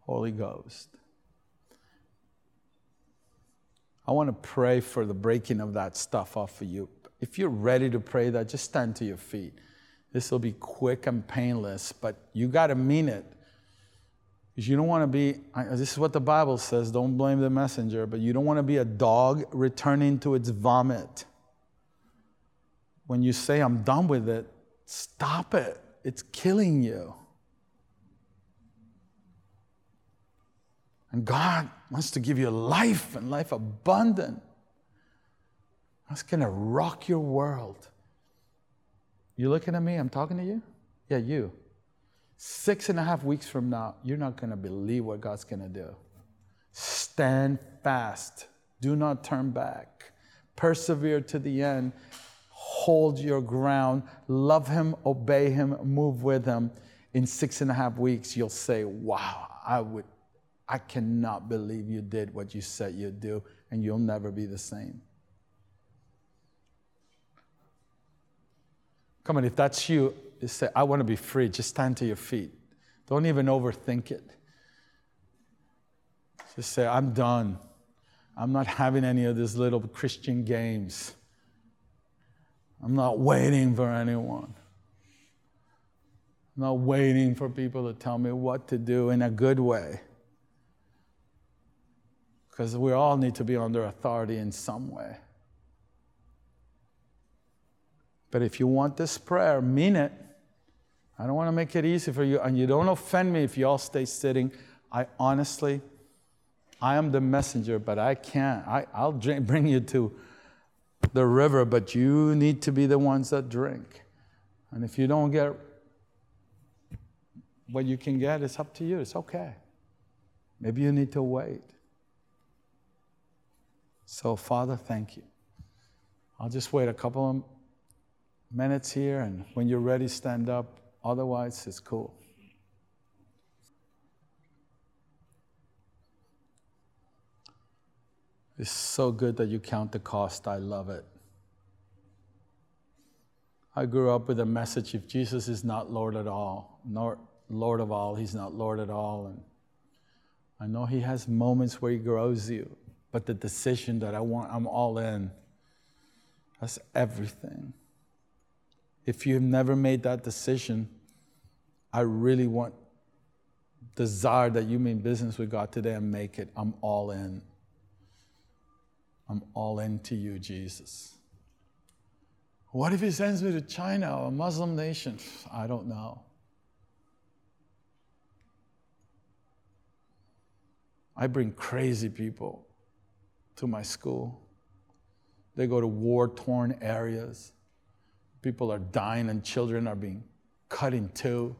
Holy Ghost. I want to pray for the breaking of that stuff off of you. If you're ready to pray that, just stand to your feet. This will be quick and painless, but you got to mean it. Because you don't want to be, this is what the Bible says, don't blame the messenger, but you don't want to be a dog returning to its vomit. When you say, I'm done with it, stop it. It's killing you. And God wants to give you life and life abundant. That's going to rock your world. You looking at me? I'm talking to you? Yeah, you. Six and a half weeks from now, you're not going to believe what God's going to do. Stand fast. Do not turn back. Persevere to the end. Hold your ground. Love Him, obey Him, move with Him. In six and a half weeks, you'll say, Wow, I would, I cannot believe you did what you said you'd do, and you'll never be the same. Come on, if that's you, say, I want to be free. Just stand to your feet. Don't even overthink it. Just say, I'm done. I'm not having any of these little Christian games. I'm not waiting for anyone. I'm not waiting for people to tell me what to do in a good way. Because we all need to be under authority in some way. But if you want this prayer, mean it. I don't want to make it easy for you, and you don't offend me if you all stay sitting. I honestly, I am the messenger, but I can't. I, I'll drink, bring you to the river, but you need to be the ones that drink. And if you don't get what you can get, it's up to you. It's okay. Maybe you need to wait. So, Father, thank you. I'll just wait a couple of minutes here, and when you're ready, stand up. Otherwise, it's cool. It's so good that you count the cost. I love it. I grew up with a message if Jesus is not Lord at all, nor Lord of all, he's not Lord at all. And I know he has moments where he grows you, but the decision that I want, I'm all in, that's everything. If you've never made that decision, I really want, desire that you mean business with God today and make it. I'm all in. I'm all into you, Jesus. What if he sends me to China or a Muslim nation? I don't know. I bring crazy people to my school. They go to war torn areas. People are dying and children are being cut in two.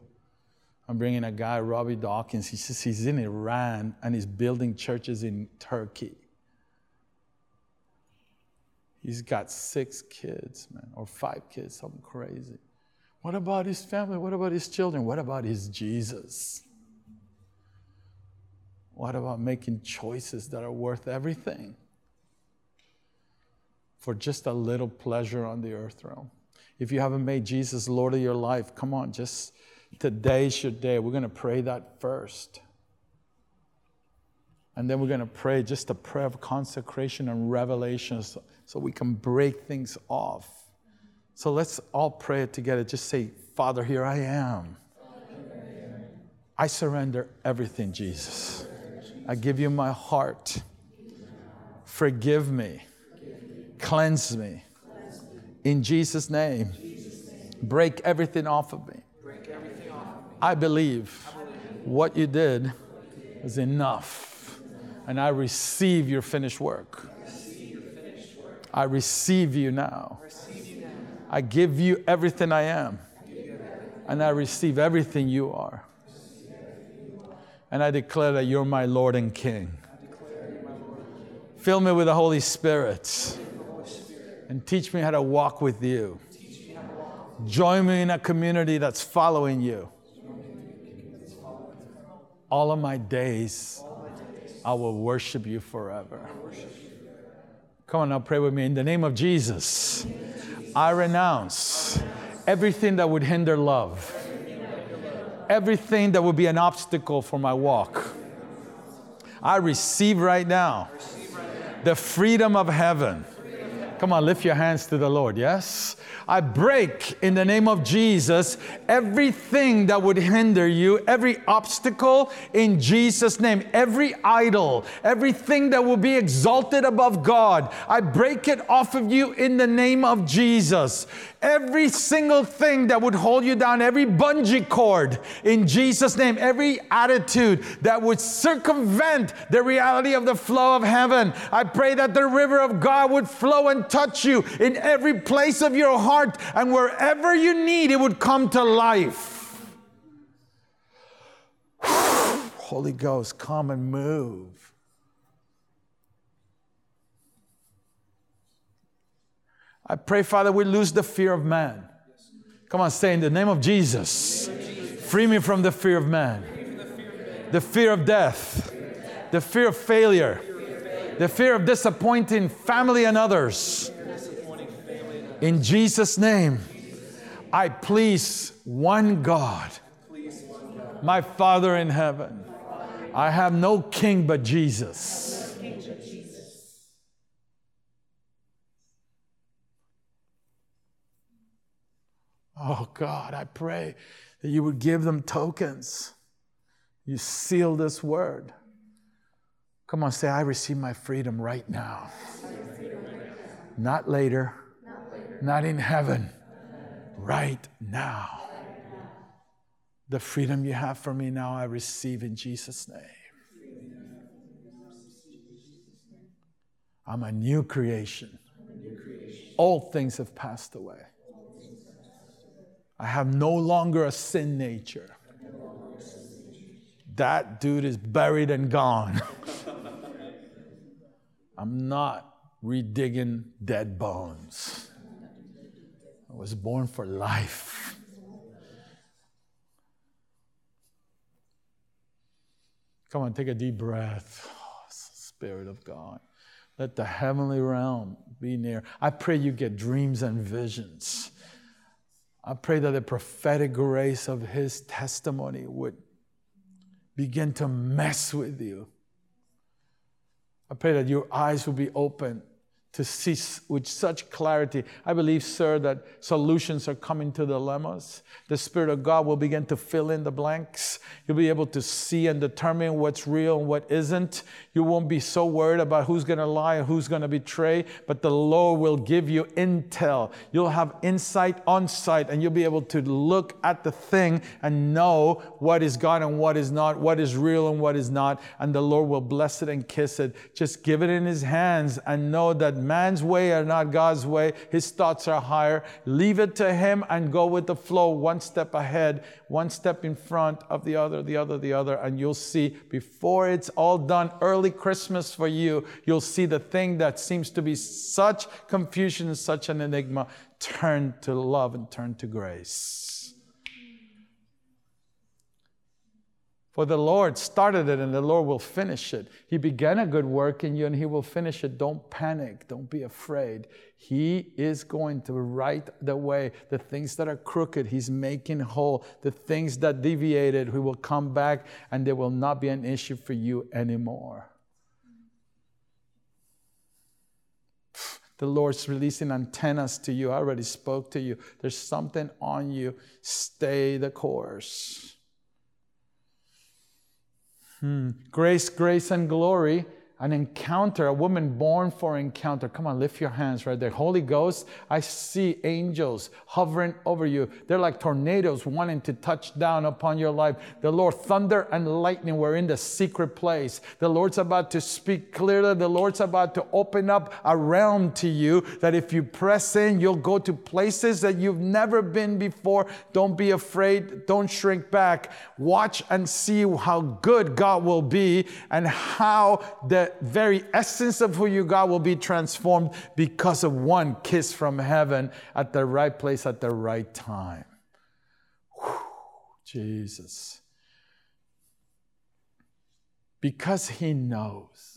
I'm bringing a guy, Robby Dawkins. He says he's in Iran and he's building churches in Turkey. He's got six kids, man, or five kids, something crazy. What about his family? What about his children? What about his Jesus? What about making choices that are worth everything for just a little pleasure on the earth realm? If you haven't made Jesus Lord of your life, come on, just today's your day. We're going to pray that first. And then we're going to pray just a prayer of consecration and revelation so, so we can break things off. So let's all pray it together. Just say, Father, here I am. I surrender everything, Jesus. I give you my heart. Forgive me. Cleanse me. In Jesus' name. Break everything off of me. I believe what you did is enough and I receive your finished work. I receive you now. I give you everything I am. And I receive everything you are. And I declare that you're my Lord and King. Fill me with the Holy Spirit and teach me how to walk with you. Join me in a community that's following you. All of my days I will worship you forever. Come on now, pray with me. In the name of Jesus, I renounce everything that would hinder love, everything that would be an obstacle for my walk. I receive right now the freedom of heaven. Come on, lift your hands to the Lord, yes? I break in the name of Jesus everything that would hinder you, every obstacle in Jesus' name, every idol, everything that will be exalted above God. I break it off of you in the name of Jesus. Every single thing that would hold you down, every bungee cord in Jesus' name, every attitude that would circumvent the reality of the flow of heaven. I pray that the river of God would flow and touch you in every place of your heart, and wherever you need, it would come to life. Holy Ghost, come and move. I pray, Father, we lose the fear of man. Come on, say in the name of Jesus, free me from the fear of man, the fear of death, the fear of failure, the fear of disappointing family and others. In Jesus' name, I please one God, my Father in heaven. I have no king but Jesus. Oh God, I pray that you would give them tokens. You seal this word. Come on, say, I receive my freedom right now. Not later, not in heaven, right now. The freedom you have for me now, I receive in Jesus' name. I'm a new creation. All things have passed away. I have no longer a sin nature. That dude is buried and gone. I'm not redigging dead bones. I was born for life. Come on, take a deep breath. Oh, Spirit of God. Let the heavenly realm be near. I pray you get dreams and visions. I pray that the prophetic grace of His testimony would begin to mess with you. I pray that your eyes will be open to see with such clarity. I believe, sir, that solutions are coming to dilemmas. The Spirit of God will begin to fill in the blanks. You'll be able to see and determine what's real and what isn't. You won't be so worried about who's going to lie and who's going to betray, but the Lord will give you intel. You'll have insight on sight, and you'll be able to look at the thing and know what is God and what is not, what is real and what is not, and the Lord will bless it and kiss it. Just give it in His hands and know that man's way are not God's way. His thoughts are higher. Leave it to Him and go with the flow, one step ahead, one step in front of the other, the other, the other. And you'll see before it's all done, early Christmas for you, you'll see the thing that seems to be such confusion, and such an enigma, turn to love and turn to grace. For the Lord started it and the Lord will finish it. He began a good work in you and He will finish it. Don't panic. Don't be afraid. He is going to right the way. The things that are crooked, He's making whole. The things that deviated, He will come back and there will not be an issue for you anymore. The Lord's releasing antennas to you. I already spoke to you. There's something on you. Stay the course. Hmm. Grace, grace, and glory an encounter, a woman born for encounter. Come on, lift your hands right there. Holy Ghost, I see angels hovering over you. They're like tornadoes wanting to touch down upon your life. The Lord, thunder and lightning were in the secret place. The Lord's about to speak clearly. The Lord's about to open up a realm to you that if you press in, you'll go to places that you've never been before. Don't be afraid. Don't shrink back. Watch and see how good God will be and how the very essence of who you got will be transformed because of one kiss from heaven at the right place at the right time. Whew, Jesus. Because he knows.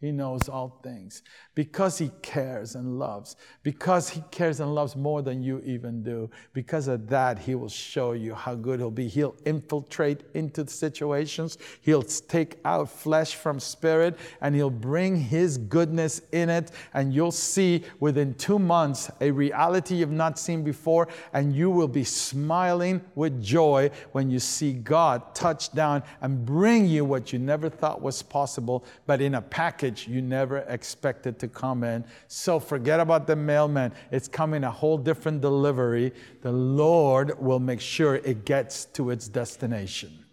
He knows all things because He cares and loves, because He cares and loves more than you even do. Because of that, He will show you how good He'll be. He'll infiltrate into the situations, He'll take out flesh from spirit, and He'll bring His goodness in it. And you'll see within two months a reality you've not seen before, and you will be smiling with joy when you see God touch down and bring you what you never thought was possible, but in a package you never expected to come in. So forget about the mailman. It's coming a whole different delivery. The Lord will make sure it gets to its destination.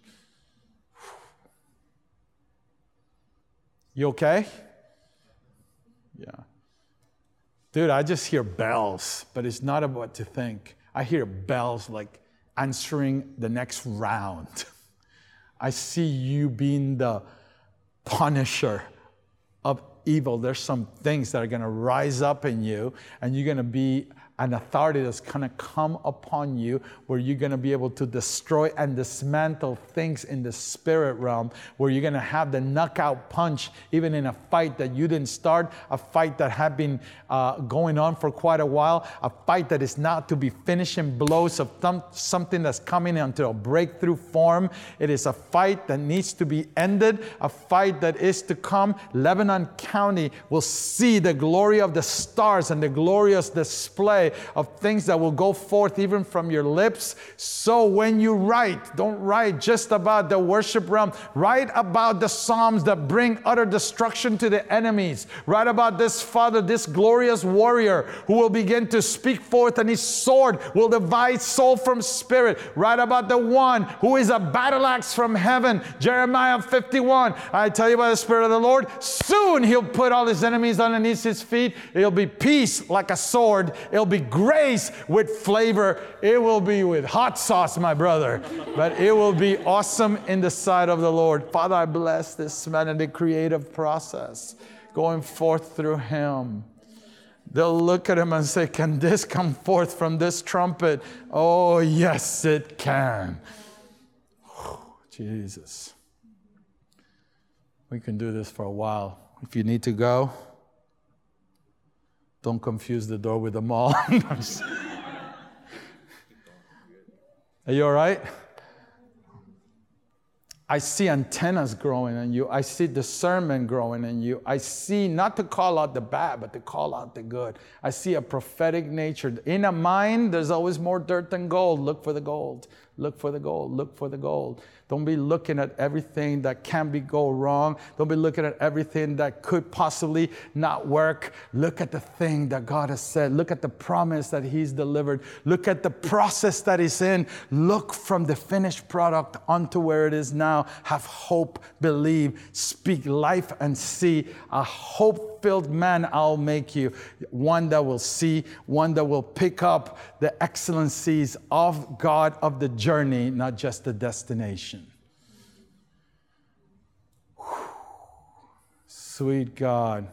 You okay? Yeah. Dude, I just hear bells, but it's not about to think. I hear bells like answering the next round. I see you being the punisher evil, there's some things that are going to rise up in you, and you're going to be an authority that's going to come upon you where you're going to be able to destroy and dismantle things in the spirit realm, where you're going to have the knockout punch, even in a fight that you didn't start, a fight that had been uh, going on for quite a while, a fight that is not to be finishing blows of th- something that's coming into a breakthrough form. It is a fight that needs to be ended, a fight that is to come. Lebanon County will see the glory of the stars and the glorious display of things that will go forth even from your lips. So when you write, don't write just about the worship realm, write about the Psalms that bring utter destruction to the enemies. Write about this Father, this glorious warrior who will begin to speak forth, and his sword will divide soul from spirit. Write about the one who is a battle axe from heaven. Jeremiah 51. I tell you by the Spirit of the Lord, soon he'll put all his enemies underneath his feet. It'll be peace like a sword, it'll be grace with flavor. It will be with hot sauce, my brother, but it will be awesome in the sight of the Lord. Father, I bless this man in the creative process going forth through him. They'll look at him and say, Can this come forth from this trumpet? Oh, yes, it can. Jesus. We can do this for a while. If you need to go, don't confuse the door with the mall. Are you all right? I see antennas growing in you. I see discernment growing in you. I see not to call out the bad, but to call out the good. I see a prophetic nature. In a mind, there's always more dirt than gold. Look for the gold. Look for the gold. Look for the gold. Don't be looking at everything that can be go wrong. Don't be looking at everything that could possibly not work. Look at the thing that God has said. Look at the promise that He's delivered. Look at the process that He's in. Look from the finished product onto where it is now. Have hope, believe, speak life, and see. A hope filled man I'll make you. One that will see, one that will pick up the excellencies of God of the journey, not just the destination. Sweet God.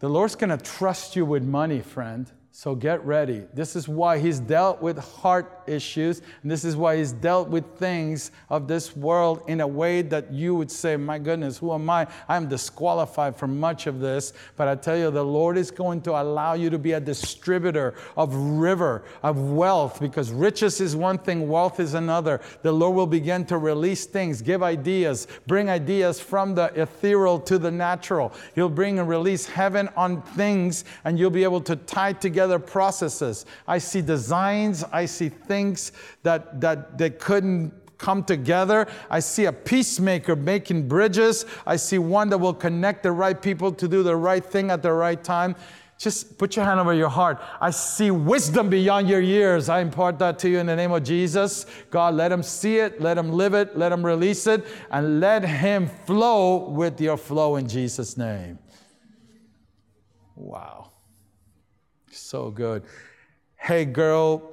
The Lord's going to trust you with money, friend. So get ready. This is why he's dealt with heart issues, and this is why he's dealt with things of this world in a way that you would say, My goodness, who am I? I'm disqualified from much of this. But I tell you, the Lord is going to allow you to be a distributor of river, of wealth, because riches is one thing, wealth is another. The Lord will begin to release things, give ideas, bring ideas from the ethereal to the natural. He'll bring and release heaven on things, and you'll be able to tie together together processes. I see designs, I see things that, that, they couldn't come together. I see a peacemaker making bridges. I see one that will connect the right people to do the right thing at the right time. Just put your hand over your heart. I see wisdom beyond your years. I impart that to you in the name of Jesus. God, let him see it, let him live it, let him release it, and let him flow with your flow in Jesus' name. Wow. So good. Hey, girl,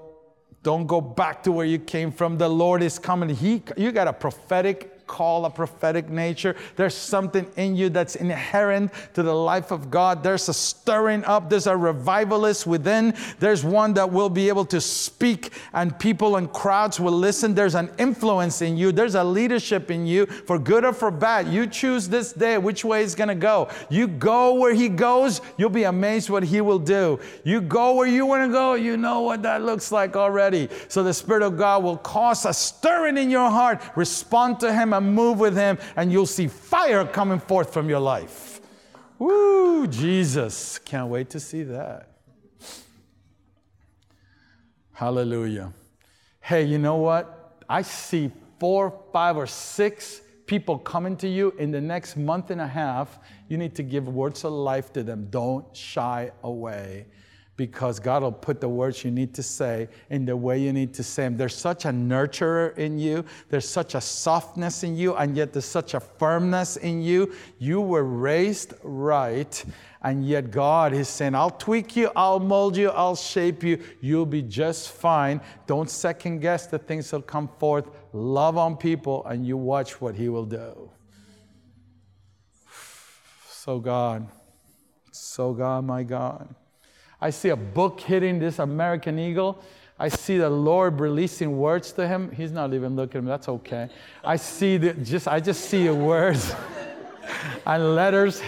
don't go back to where you came from. The Lord is coming. He, you got a prophetic call a prophetic nature. There's something in you that's inherent to the life of God. There's a stirring up, there's a revivalist within. There's one that will be able to speak and people and crowds will listen. There's an influence in you, there's a leadership in you for good or for bad. You choose this day which way it's going to go. You go where He goes, you'll be amazed what He will do. You go where you want to go, you know what that looks like already. So the Spirit of God will cause a stirring in your heart. Respond to Him move with Him, and you'll see fire coming forth from your life. Woo, Jesus. Can't wait to see that. Hallelujah. Hey, you know what? I see four, five, or six people coming to you in the next month and a half. You need to give words of life to them. Don't shy away because God will put the words you need to say in the way you need to say them. There's such a nurturer in you, there's such a softness in you, and yet there's such a firmness in you. You were raised right, and yet God is saying, I'll tweak you, I'll mold you, I'll shape you. You'll be just fine. Don't second guess the things that'll come forth. Love on people, and you watch what He will do. So, God, so, God, my God. I see a book hitting this American Eagle. I see the Lord releasing words to him. He's not even looking at me. That's okay. I see the, just I just see words and letters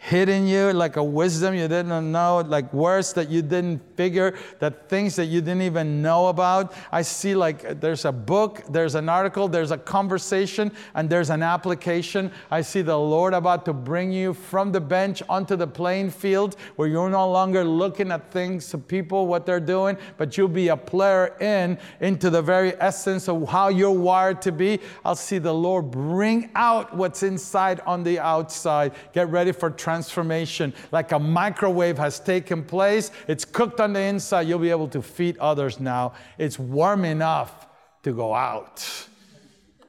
hidden you, like a wisdom you didn't know, like words that you didn't figure, that things that you didn't even know about. I see like there's a book, there's an article, there's a conversation, and there's an application. I see the Lord about to bring you from the bench onto the playing field where you're no longer looking at things, people, what they're doing, but you'll be a player in into the very essence of how you're wired to be. I'll see the Lord bring out what's inside on the outside. Get ready for transformation. Transformation, like a microwave has taken place, it's cooked on the inside. You'll be able to feed others now. It's warm enough to go out.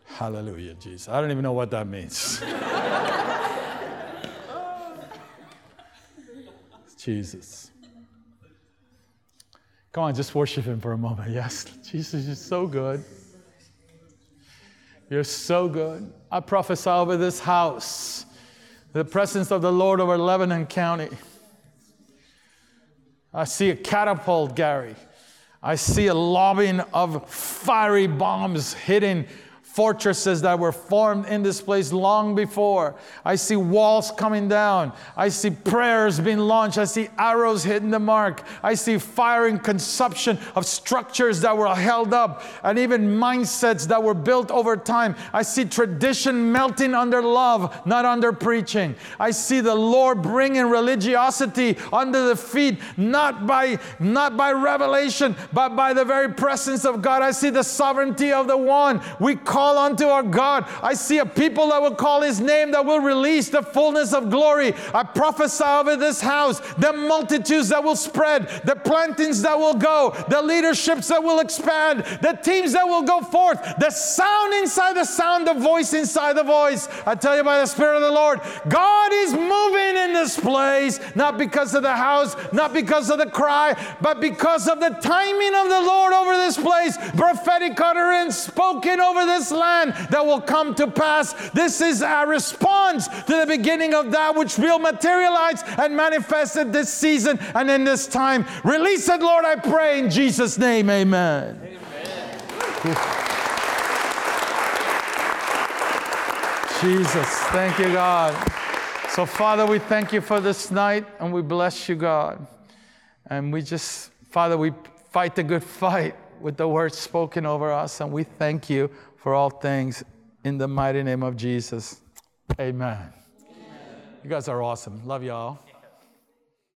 Hallelujah, Jesus. I don't even know what that means. Jesus. Come on, just worship Him for a moment. Yes, Jesus, you're so good. You're so good. I prophesy over this house the presence of the Lord over Lebanon County. I see a catapult, Gary. I see a lobbing of fiery bombs hitting fortresses that were formed in this place long before. I see walls coming down. I see prayers being launched. I see arrows hitting the mark. I see fire and consumption of structures that were held up and even mindsets that were built over time. I see tradition melting under love, not under preaching. I see the Lord bringing religiosity under the feet, not by, not by revelation, but by the very presence of God. I see the sovereignty of the one. We call call unto our God. I see a people that will call his name that will release the fullness of glory. I prophesy over this house the multitudes that will spread, the plantings that will go, the leaderships that will expand, the teams that will go forth, the sound inside the sound, the voice inside the voice. I tell you by the Spirit of the Lord, God is moving in this place, not because of the house, not because of the cry, but because of the timing of the Lord over this place. Prophetic utterance spoken over this land that will come to pass. This is our response to the beginning of that which will materialize and manifest in this season and in this time. Release it, Lord, I pray in Jesus' name. Amen. Amen. Jesus, thank you, God. So, Father, we thank you for this night and we bless you, God. And we just, Father, we fight the good fight with the words spoken over us, and we thank you for all things in the mighty name of Jesus. Amen. Amen. You guys are awesome. Love y'all.